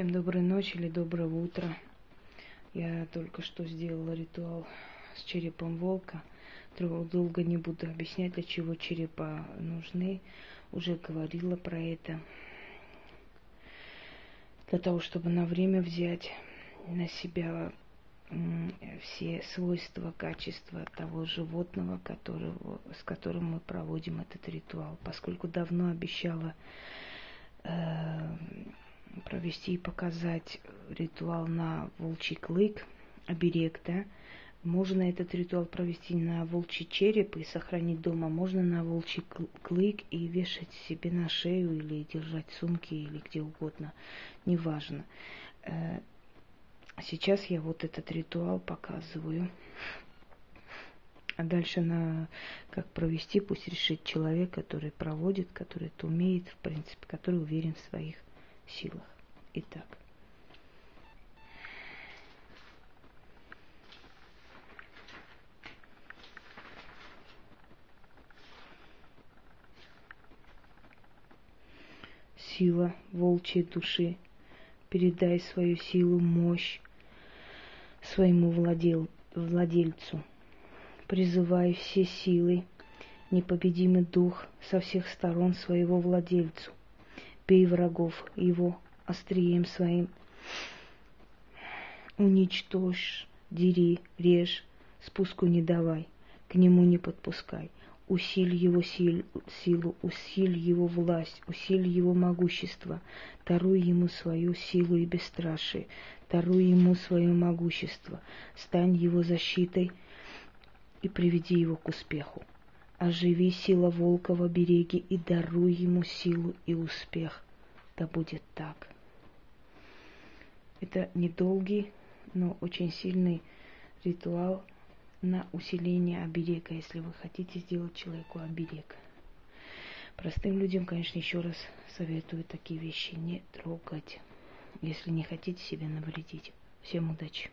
Всем доброй ночи или доброго утра. Я только что сделала ритуал с черепом волка. Долго не буду объяснять, для чего черепа нужны. Уже говорила про это. Для того, чтобы на время взять на себя все свойства, качества того животного, которого, с которым мы проводим этот ритуал. Поскольку давно обещала э, провести и показать ритуал на волчий клык, оберег, да, можно этот ритуал провести на волчий череп и сохранить дома, можно на волчий клык и вешать себе на шею или держать в сумке или где угодно, неважно. Э, сейчас я вот этот ритуал показываю. А дальше на как провести, пусть решит человек, который проводит, который это умеет, в принципе, который уверен в своих силах. Итак. Сила волчьей души, передай свою силу, мощь своему владел, владельцу. Призывай все силы, непобедимый дух со всех сторон своего владельцу. Бей врагов его острием своим. Уничтожь, дери, режь, спуску не давай, к нему не подпускай. Усиль его сил, силу, усиль его власть, усиль его могущество, даруй ему свою силу и бесстрашие, даруй ему свое могущество, стань его защитой и приведи его к успеху. Оживи сила волка в обереге и даруй ему силу и успех. Да будет так. Это недолгий, но очень сильный ритуал на усиление оберега, если вы хотите сделать человеку оберег. Простым людям, конечно, еще раз советую такие вещи не трогать, если не хотите себе навредить. Всем удачи!